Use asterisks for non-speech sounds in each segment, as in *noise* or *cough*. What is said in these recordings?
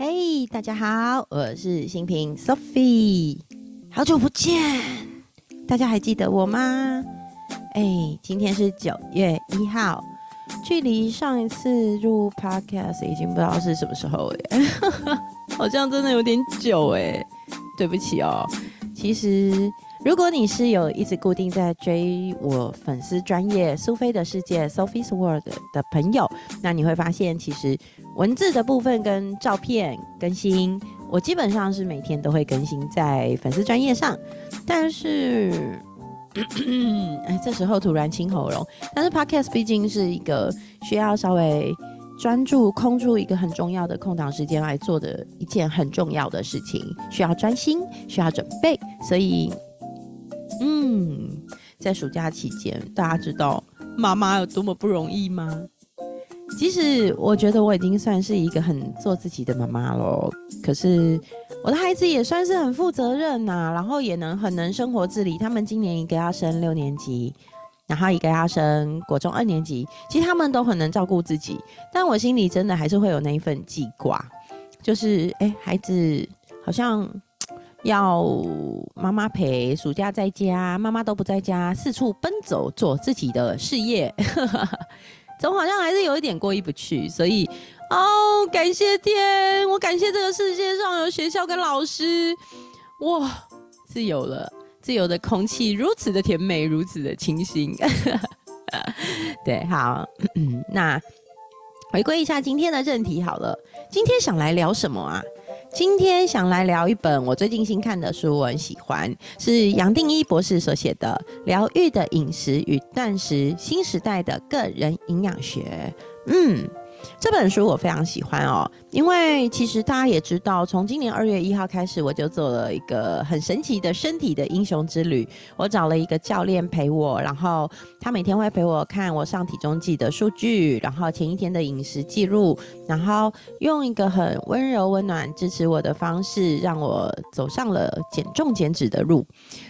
嘿，大家好，我是新平 Sophie，好久不见，大家还记得我吗？哎，今天是九月一号，距离上一次入 Podcast 已经不知道是什么时候哎，*laughs* 好像真的有点久哎，对不起哦。其实，如果你是有一直固定在追我粉丝专业苏菲的世界 Sophie's World 的朋友，那你会发现其实。文字的部分跟照片更新，我基本上是每天都会更新在粉丝专业上。但是，*coughs* 哎，这时候突然清喉咙。但是 Podcast 毕竟是一个需要稍微专注、空出一个很重要的空档时间来做的一件很重要的事情，需要专心，需要准备。所以，嗯，在暑假期间，大家知道妈妈有多么不容易吗？其实我觉得我已经算是一个很做自己的妈妈了，可是我的孩子也算是很负责任呐，然后也能很能生活自理。他们今年一个要升六年级，然后一个要升国中二年级，其实他们都很能照顾自己。但我心里真的还是会有那一份记挂，就是哎，孩子好像要妈妈陪，暑假在家，妈妈都不在家，四处奔走做自己的事业。总好像还是有一点过意不去，所以哦，感谢天，我感谢这个世界上有学校跟老师，哇，自由了，自由的空气如此的甜美，如此的清新，*laughs* 对，好，*clears throat* 那回归一下今天的正题好了，今天想来聊什么啊？今天想来聊一本我最近新看的书，我很喜欢，是杨定一博士所写的《疗愈的饮食与断食：新时代的个人营养学》。嗯。这本书我非常喜欢哦，因为其实大家也知道，从今年二月一号开始，我就做了一个很神奇的身体的英雄之旅。我找了一个教练陪我，然后他每天会陪我看我上体重计的数据，然后前一天的饮食记录，然后用一个很温柔、温暖、支持我的方式，让我走上了减重减脂的路。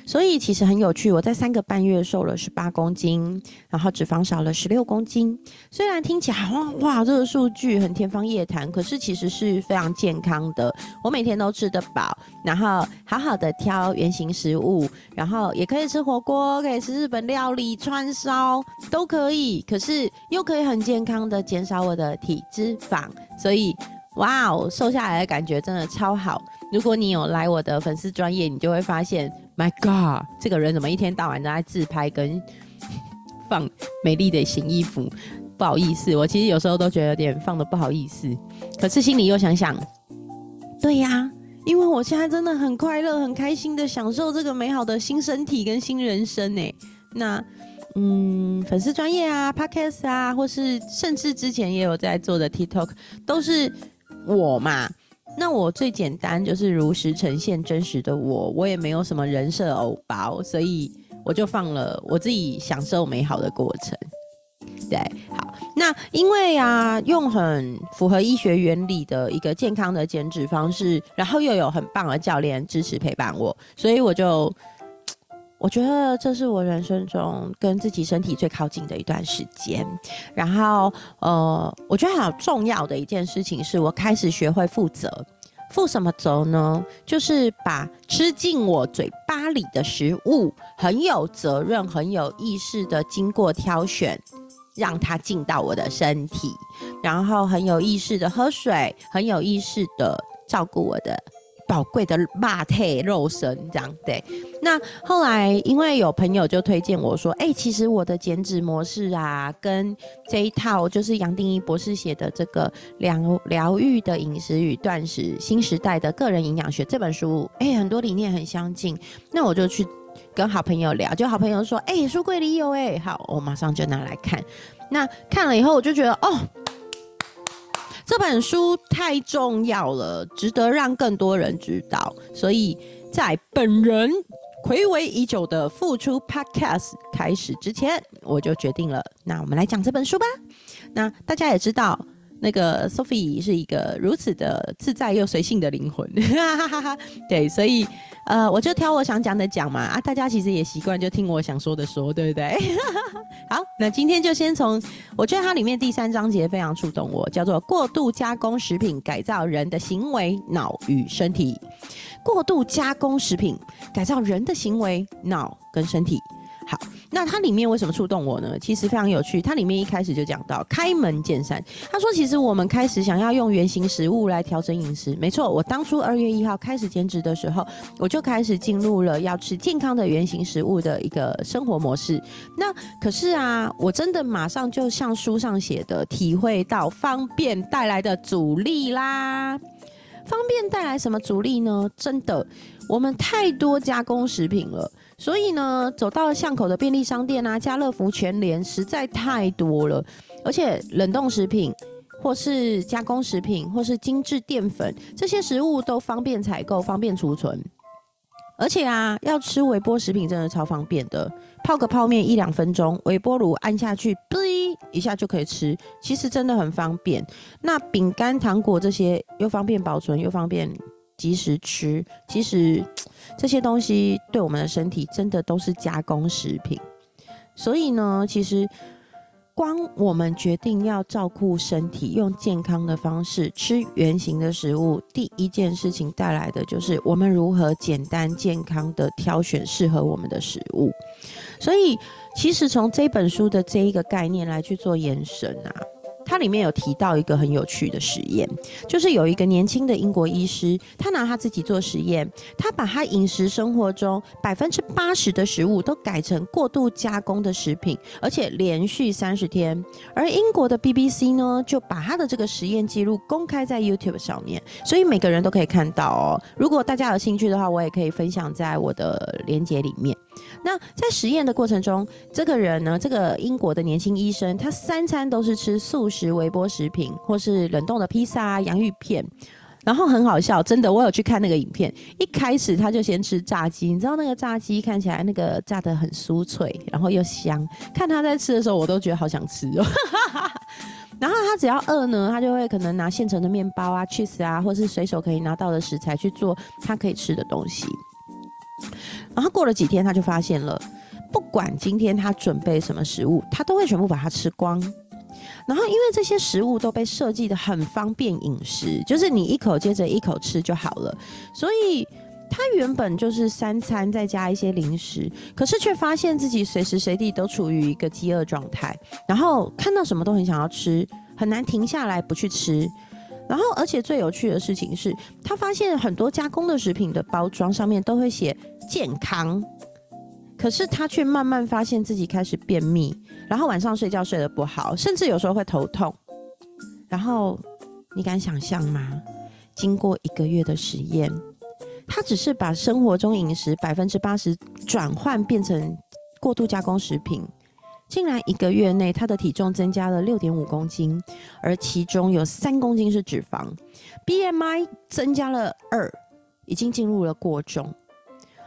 所以其实很有趣，我在三个半月瘦了十八公斤，然后脂肪少了十六公斤。虽然听起来哇哇这。数据很天方夜谭，可是其实是非常健康的。我每天都吃得饱，然后好好的挑原形食物，然后也可以吃火锅，可以吃日本料理、串烧都可以。可是又可以很健康的减少我的体脂肪，所以哇哦，瘦下来的感觉真的超好。如果你有来我的粉丝专业，你就会发现，My God，这个人怎么一天到晚都在自拍跟放美丽的新衣服。不好意思，我其实有时候都觉得有点放的不好意思，可是心里又想想，对呀，因为我现在真的很快乐、很开心的享受这个美好的新身体跟新人生呢。那，嗯，粉丝专业啊，Podcast 啊，或是甚至之前也有在做的 TikTok，都是我嘛。那我最简单就是如实呈现真实的我，我也没有什么人设偶包，所以我就放了我自己享受美好的过程。对，好，那因为啊，用很符合医学原理的一个健康的减脂方式，然后又有很棒的教练支持陪伴我，所以我就 *tsk* 我觉得这是我人生中跟自己身体最靠近的一段时间。然后，呃，我觉得好重要的一件事情是我开始学会负责，负什么责呢？就是把吃进我嘴巴里的食物，很有责任、很有意识的经过挑选。让它进到我的身体，然后很有意识的喝水，很有意识的照顾我的宝贵的马腿肉身，这样对。那后来因为有朋友就推荐我说，哎，其实我的减脂模式啊，跟这一套就是杨定一博士写的这个疗疗愈的饮食与断食新时代的个人营养学这本书，哎，很多理念很相近。那我就去。跟好朋友聊，就好朋友说：“哎，书柜里有哎，好，我马上就拿来看。那看了以后，我就觉得哦，这本书太重要了，值得让更多人知道。所以在本人暌违已久的付出 Podcast 开始之前，我就决定了，那我们来讲这本书吧。那大家也知道，那个 Sophie 是一个如此的自在又随性的灵魂，*laughs* 对，所以呃，我就挑我想讲的讲嘛啊，大家其实也习惯就听我想说的说，对不对？*laughs* 好，那今天就先从我觉得它里面第三章节非常触动我，叫做过度加工食品改造人的行为、脑与身体。过度加工食品改造人的行为、脑跟身体。那它里面为什么触动我呢？其实非常有趣。它里面一开始就讲到开门见山，他说：“其实我们开始想要用原型食物来调整饮食。”没错，我当初二月一号开始减脂的时候，我就开始进入了要吃健康的原型食物的一个生活模式。那可是啊，我真的马上就像书上写的，体会到方便带来的阻力啦。方便带来什么阻力呢？真的，我们太多加工食品了。所以呢，走到巷口的便利商店啊，家乐福、全联实在太多了，而且冷冻食品，或是加工食品，或是精致淀粉，这些食物都方便采购、方便储存。而且啊，要吃微波食品真的超方便的，泡个泡面一两分钟，微波炉按下去，哔一下就可以吃，其实真的很方便。那饼干、糖果这些又方便保存，又方便及时吃，其实。这些东西对我们的身体真的都是加工食品，所以呢，其实光我们决定要照顾身体，用健康的方式吃原形的食物，第一件事情带来的就是我们如何简单健康的挑选适合我们的食物。所以，其实从这本书的这一个概念来去做延伸啊。它里面有提到一个很有趣的实验，就是有一个年轻的英国医师，他拿他自己做实验，他把他饮食生活中百分之八十的食物都改成过度加工的食品，而且连续三十天。而英国的 BBC 呢，就把他的这个实验记录公开在 YouTube 上面，所以每个人都可以看到哦。如果大家有兴趣的话，我也可以分享在我的链接里面。那在实验的过程中，这个人呢，这个英国的年轻医生，他三餐都是吃素食食微波食品，或是冷冻的披萨、洋芋片，然后很好笑，真的，我有去看那个影片。一开始他就先吃炸鸡，你知道那个炸鸡看起来那个炸的很酥脆，然后又香，看他在吃的时候，我都觉得好想吃哦。*laughs* 然后他只要饿呢，他就会可能拿现成的面包啊、cheese 啊，或是随手可以拿到的食材去做他可以吃的东西。然后过了几天，他就发现了，不管今天他准备什么食物，他都会全部把它吃光。然后因为这些食物都被设计的很方便饮食，就是你一口接着一口吃就好了，所以他原本就是三餐再加一些零食，可是却发现自己随时随地都处于一个饥饿状态，然后看到什么都很想要吃，很难停下来不去吃。然后，而且最有趣的事情是，他发现很多加工的食品的包装上面都会写健康，可是他却慢慢发现自己开始便秘，然后晚上睡觉睡得不好，甚至有时候会头痛。然后，你敢想象吗？经过一个月的实验，他只是把生活中饮食百分之八十转换变成过度加工食品。竟然一个月内，他的体重增加了六点五公斤，而其中有三公斤是脂肪，BMI 增加了二，已经进入了过重。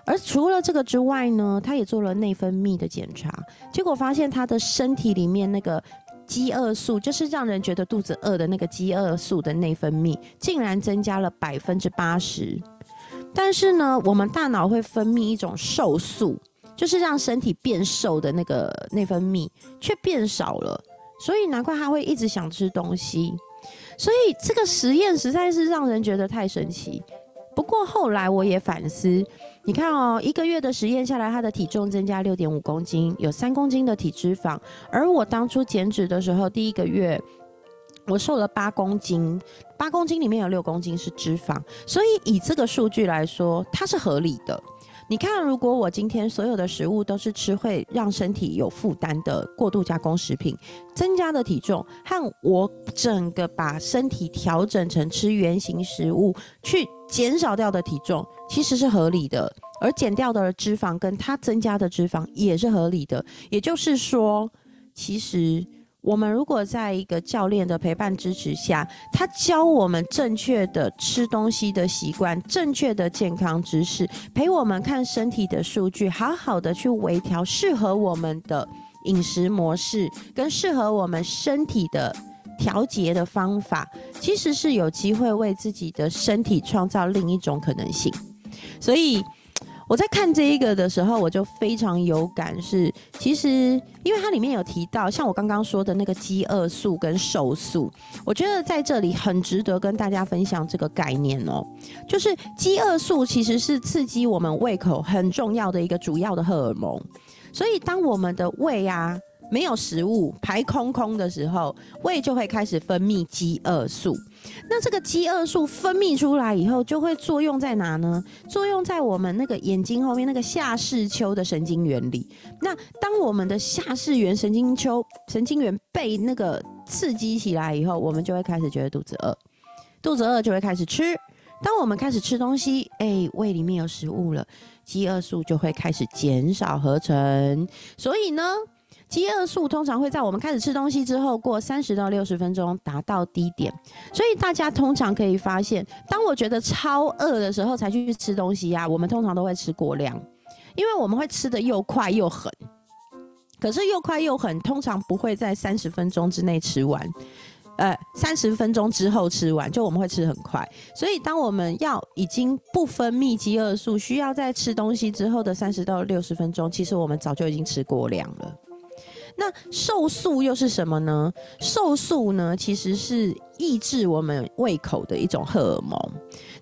而除了这个之外呢，他也做了内分泌的检查，结果发现他的身体里面那个饥饿素，就是让人觉得肚子饿的那个饥饿素的内分泌，竟然增加了百分之八十。但是呢，我们大脑会分泌一种瘦素。就是让身体变瘦的那个内分泌却变少了，所以难怪他会一直想吃东西。所以这个实验实在是让人觉得太神奇。不过后来我也反思，你看哦，一个月的实验下来，他的体重增加六点五公斤，有三公斤的体脂肪。而我当初减脂的时候，第一个月我瘦了八公斤，八公斤里面有六公斤是脂肪，所以以这个数据来说，它是合理的。你看，如果我今天所有的食物都是吃会让身体有负担的过度加工食品，增加的体重和我整个把身体调整成吃原形食物去减少掉的体重，其实是合理的，而减掉的脂肪跟它增加的脂肪也是合理的。也就是说，其实。我们如果在一个教练的陪伴支持下，他教我们正确的吃东西的习惯、正确的健康知识，陪我们看身体的数据，好好的去微调适合我们的饮食模式，跟适合我们身体的调节的方法，其实是有机会为自己的身体创造另一种可能性。所以。我在看这一个的时候，我就非常有感。是其实，因为它里面有提到，像我刚刚说的那个饥饿素跟瘦素，我觉得在这里很值得跟大家分享这个概念哦。就是饥饿素其实是刺激我们胃口很重要的一个主要的荷尔蒙，所以当我们的胃啊。没有食物排空空的时候，胃就会开始分泌饥饿素。那这个饥饿素分泌出来以后，就会作用在哪呢？作用在我们那个眼睛后面那个下视丘的神经元里。那当我们的下视元神经丘神经元被那个刺激起来以后，我们就会开始觉得肚子饿，肚子饿就会开始吃。当我们开始吃东西，哎，胃里面有食物了，饥饿素就会开始减少合成。所以呢？饥饿素通常会在我们开始吃东西之后，过三十到六十分钟达到低点，所以大家通常可以发现，当我觉得超饿的时候才去吃东西呀，我们通常都会吃过量，因为我们会吃的又快又狠。可是又快又狠，通常不会在三十分钟之内吃完，呃，三十分钟之后吃完，就我们会吃很快。所以当我们要已经不分泌饥饿素，需要在吃东西之后的三十到六十分钟，其实我们早就已经吃过量了。那瘦素又是什么呢？瘦素呢，其实是抑制我们胃口的一种荷尔蒙。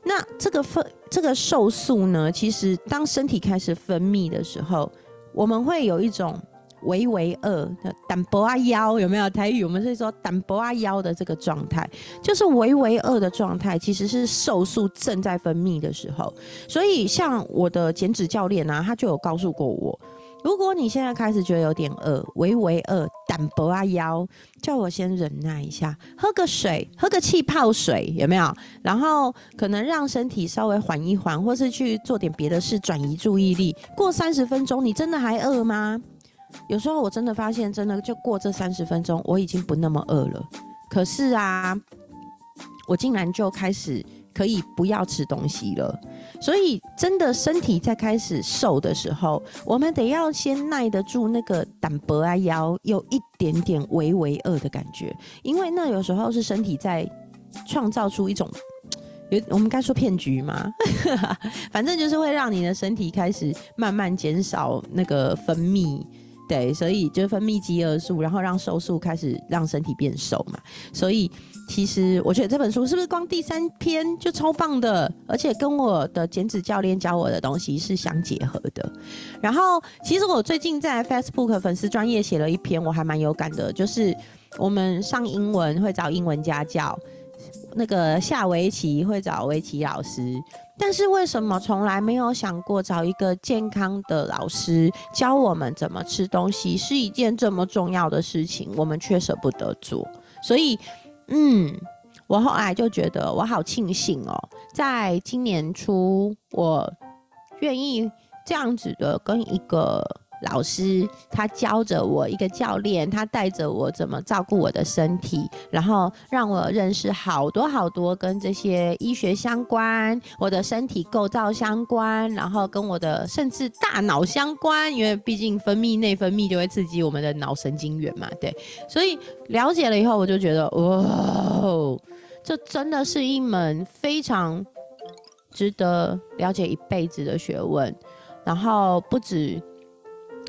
那这个分这个瘦素呢，其实当身体开始分泌的时候，我们会有一种微微饿的胆薄啊腰有没有台语？我们是说胆薄啊腰的这个状态，就是微微饿的状态，其实是瘦素正在分泌的时候。所以像我的减脂教练啊，他就有告诉过我。如果你现在开始觉得有点饿，微微饿，胆薄啊腰，叫我先忍耐一下，喝个水，喝个气泡水，有没有？然后可能让身体稍微缓一缓，或是去做点别的事，转移注意力。过三十分钟，你真的还饿吗？有时候我真的发现，真的就过这三十分钟，我已经不那么饿了。可是啊，我竟然就开始。可以不要吃东西了，所以真的身体在开始瘦的时候，我们得要先耐得住那个胆薄啊腰有一点点微微饿的感觉，因为那有时候是身体在创造出一种，有我们该说骗局吗？*laughs* 反正就是会让你的身体开始慢慢减少那个分泌。对，所以就分泌饥饿素，然后让瘦素开始让身体变瘦嘛。所以其实我觉得这本书是不是光第三篇就超棒的，而且跟我的减脂教练教我的东西是相结合的。然后其实我最近在 Facebook 粉丝专业写了一篇，我还蛮有感的，就是我们上英文会找英文家教，那个下围棋会找围棋老师。但是为什么从来没有想过找一个健康的老师教我们怎么吃东西是一件这么重要的事情？我们却舍不得做。所以，嗯，我后来就觉得我好庆幸哦，在今年初，我愿意这样子的跟一个。老师他教着我一个教练，他带着我怎么照顾我的身体，然后让我认识好多好多跟这些医学相关、我的身体构造相关，然后跟我的甚至大脑相关，因为毕竟分泌内分泌就会刺激我们的脑神经元嘛，对。所以了解了以后，我就觉得哇，这真的是一门非常值得了解一辈子的学问，然后不止。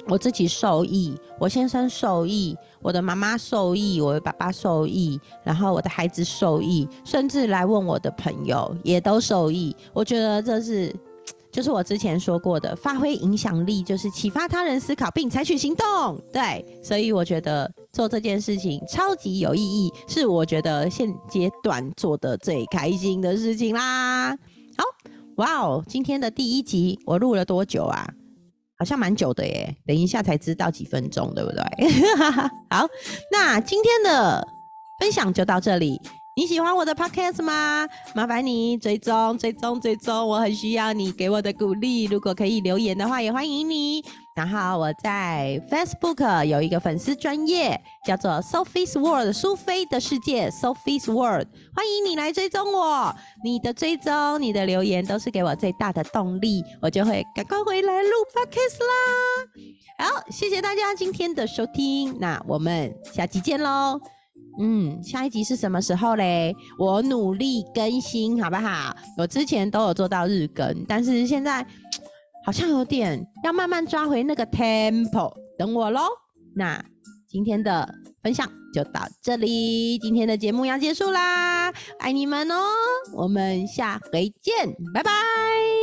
我自己受益，我先生受益，我的妈妈受益，我的爸爸受益，然后我的孩子受益，甚至来问我的朋友也都受益。我觉得这是，就是我之前说过的，发挥影响力就是启发他人思考并采取行动。对，所以我觉得做这件事情超级有意义，是我觉得现阶段做的最开心的事情啦。好，哇哦，今天的第一集我录了多久啊？好像蛮久的耶，等一下才知道几分钟，对不对？*laughs* 好，那今天的分享就到这里。你喜欢我的 podcast 吗？麻烦你追踪、追踪、追踪，我很需要你给我的鼓励。如果可以留言的话，也欢迎你。然后我在 Facebook 有一个粉丝专业，叫做 Sophie's World 苏菲的世界 Sophie's World，欢迎你来追踪我。你的追踪、你的留言都是给我最大的动力，我就会赶快回来录 podcast 啦。好，谢谢大家今天的收听，那我们下期见喽。嗯，下一集是什么时候嘞？我努力更新，好不好？我之前都有做到日更，但是现在好像有点要慢慢抓回那个 temple，等我喽。那今天的分享就到这里，今天的节目要结束啦，爱你们哦，我们下回见，拜拜。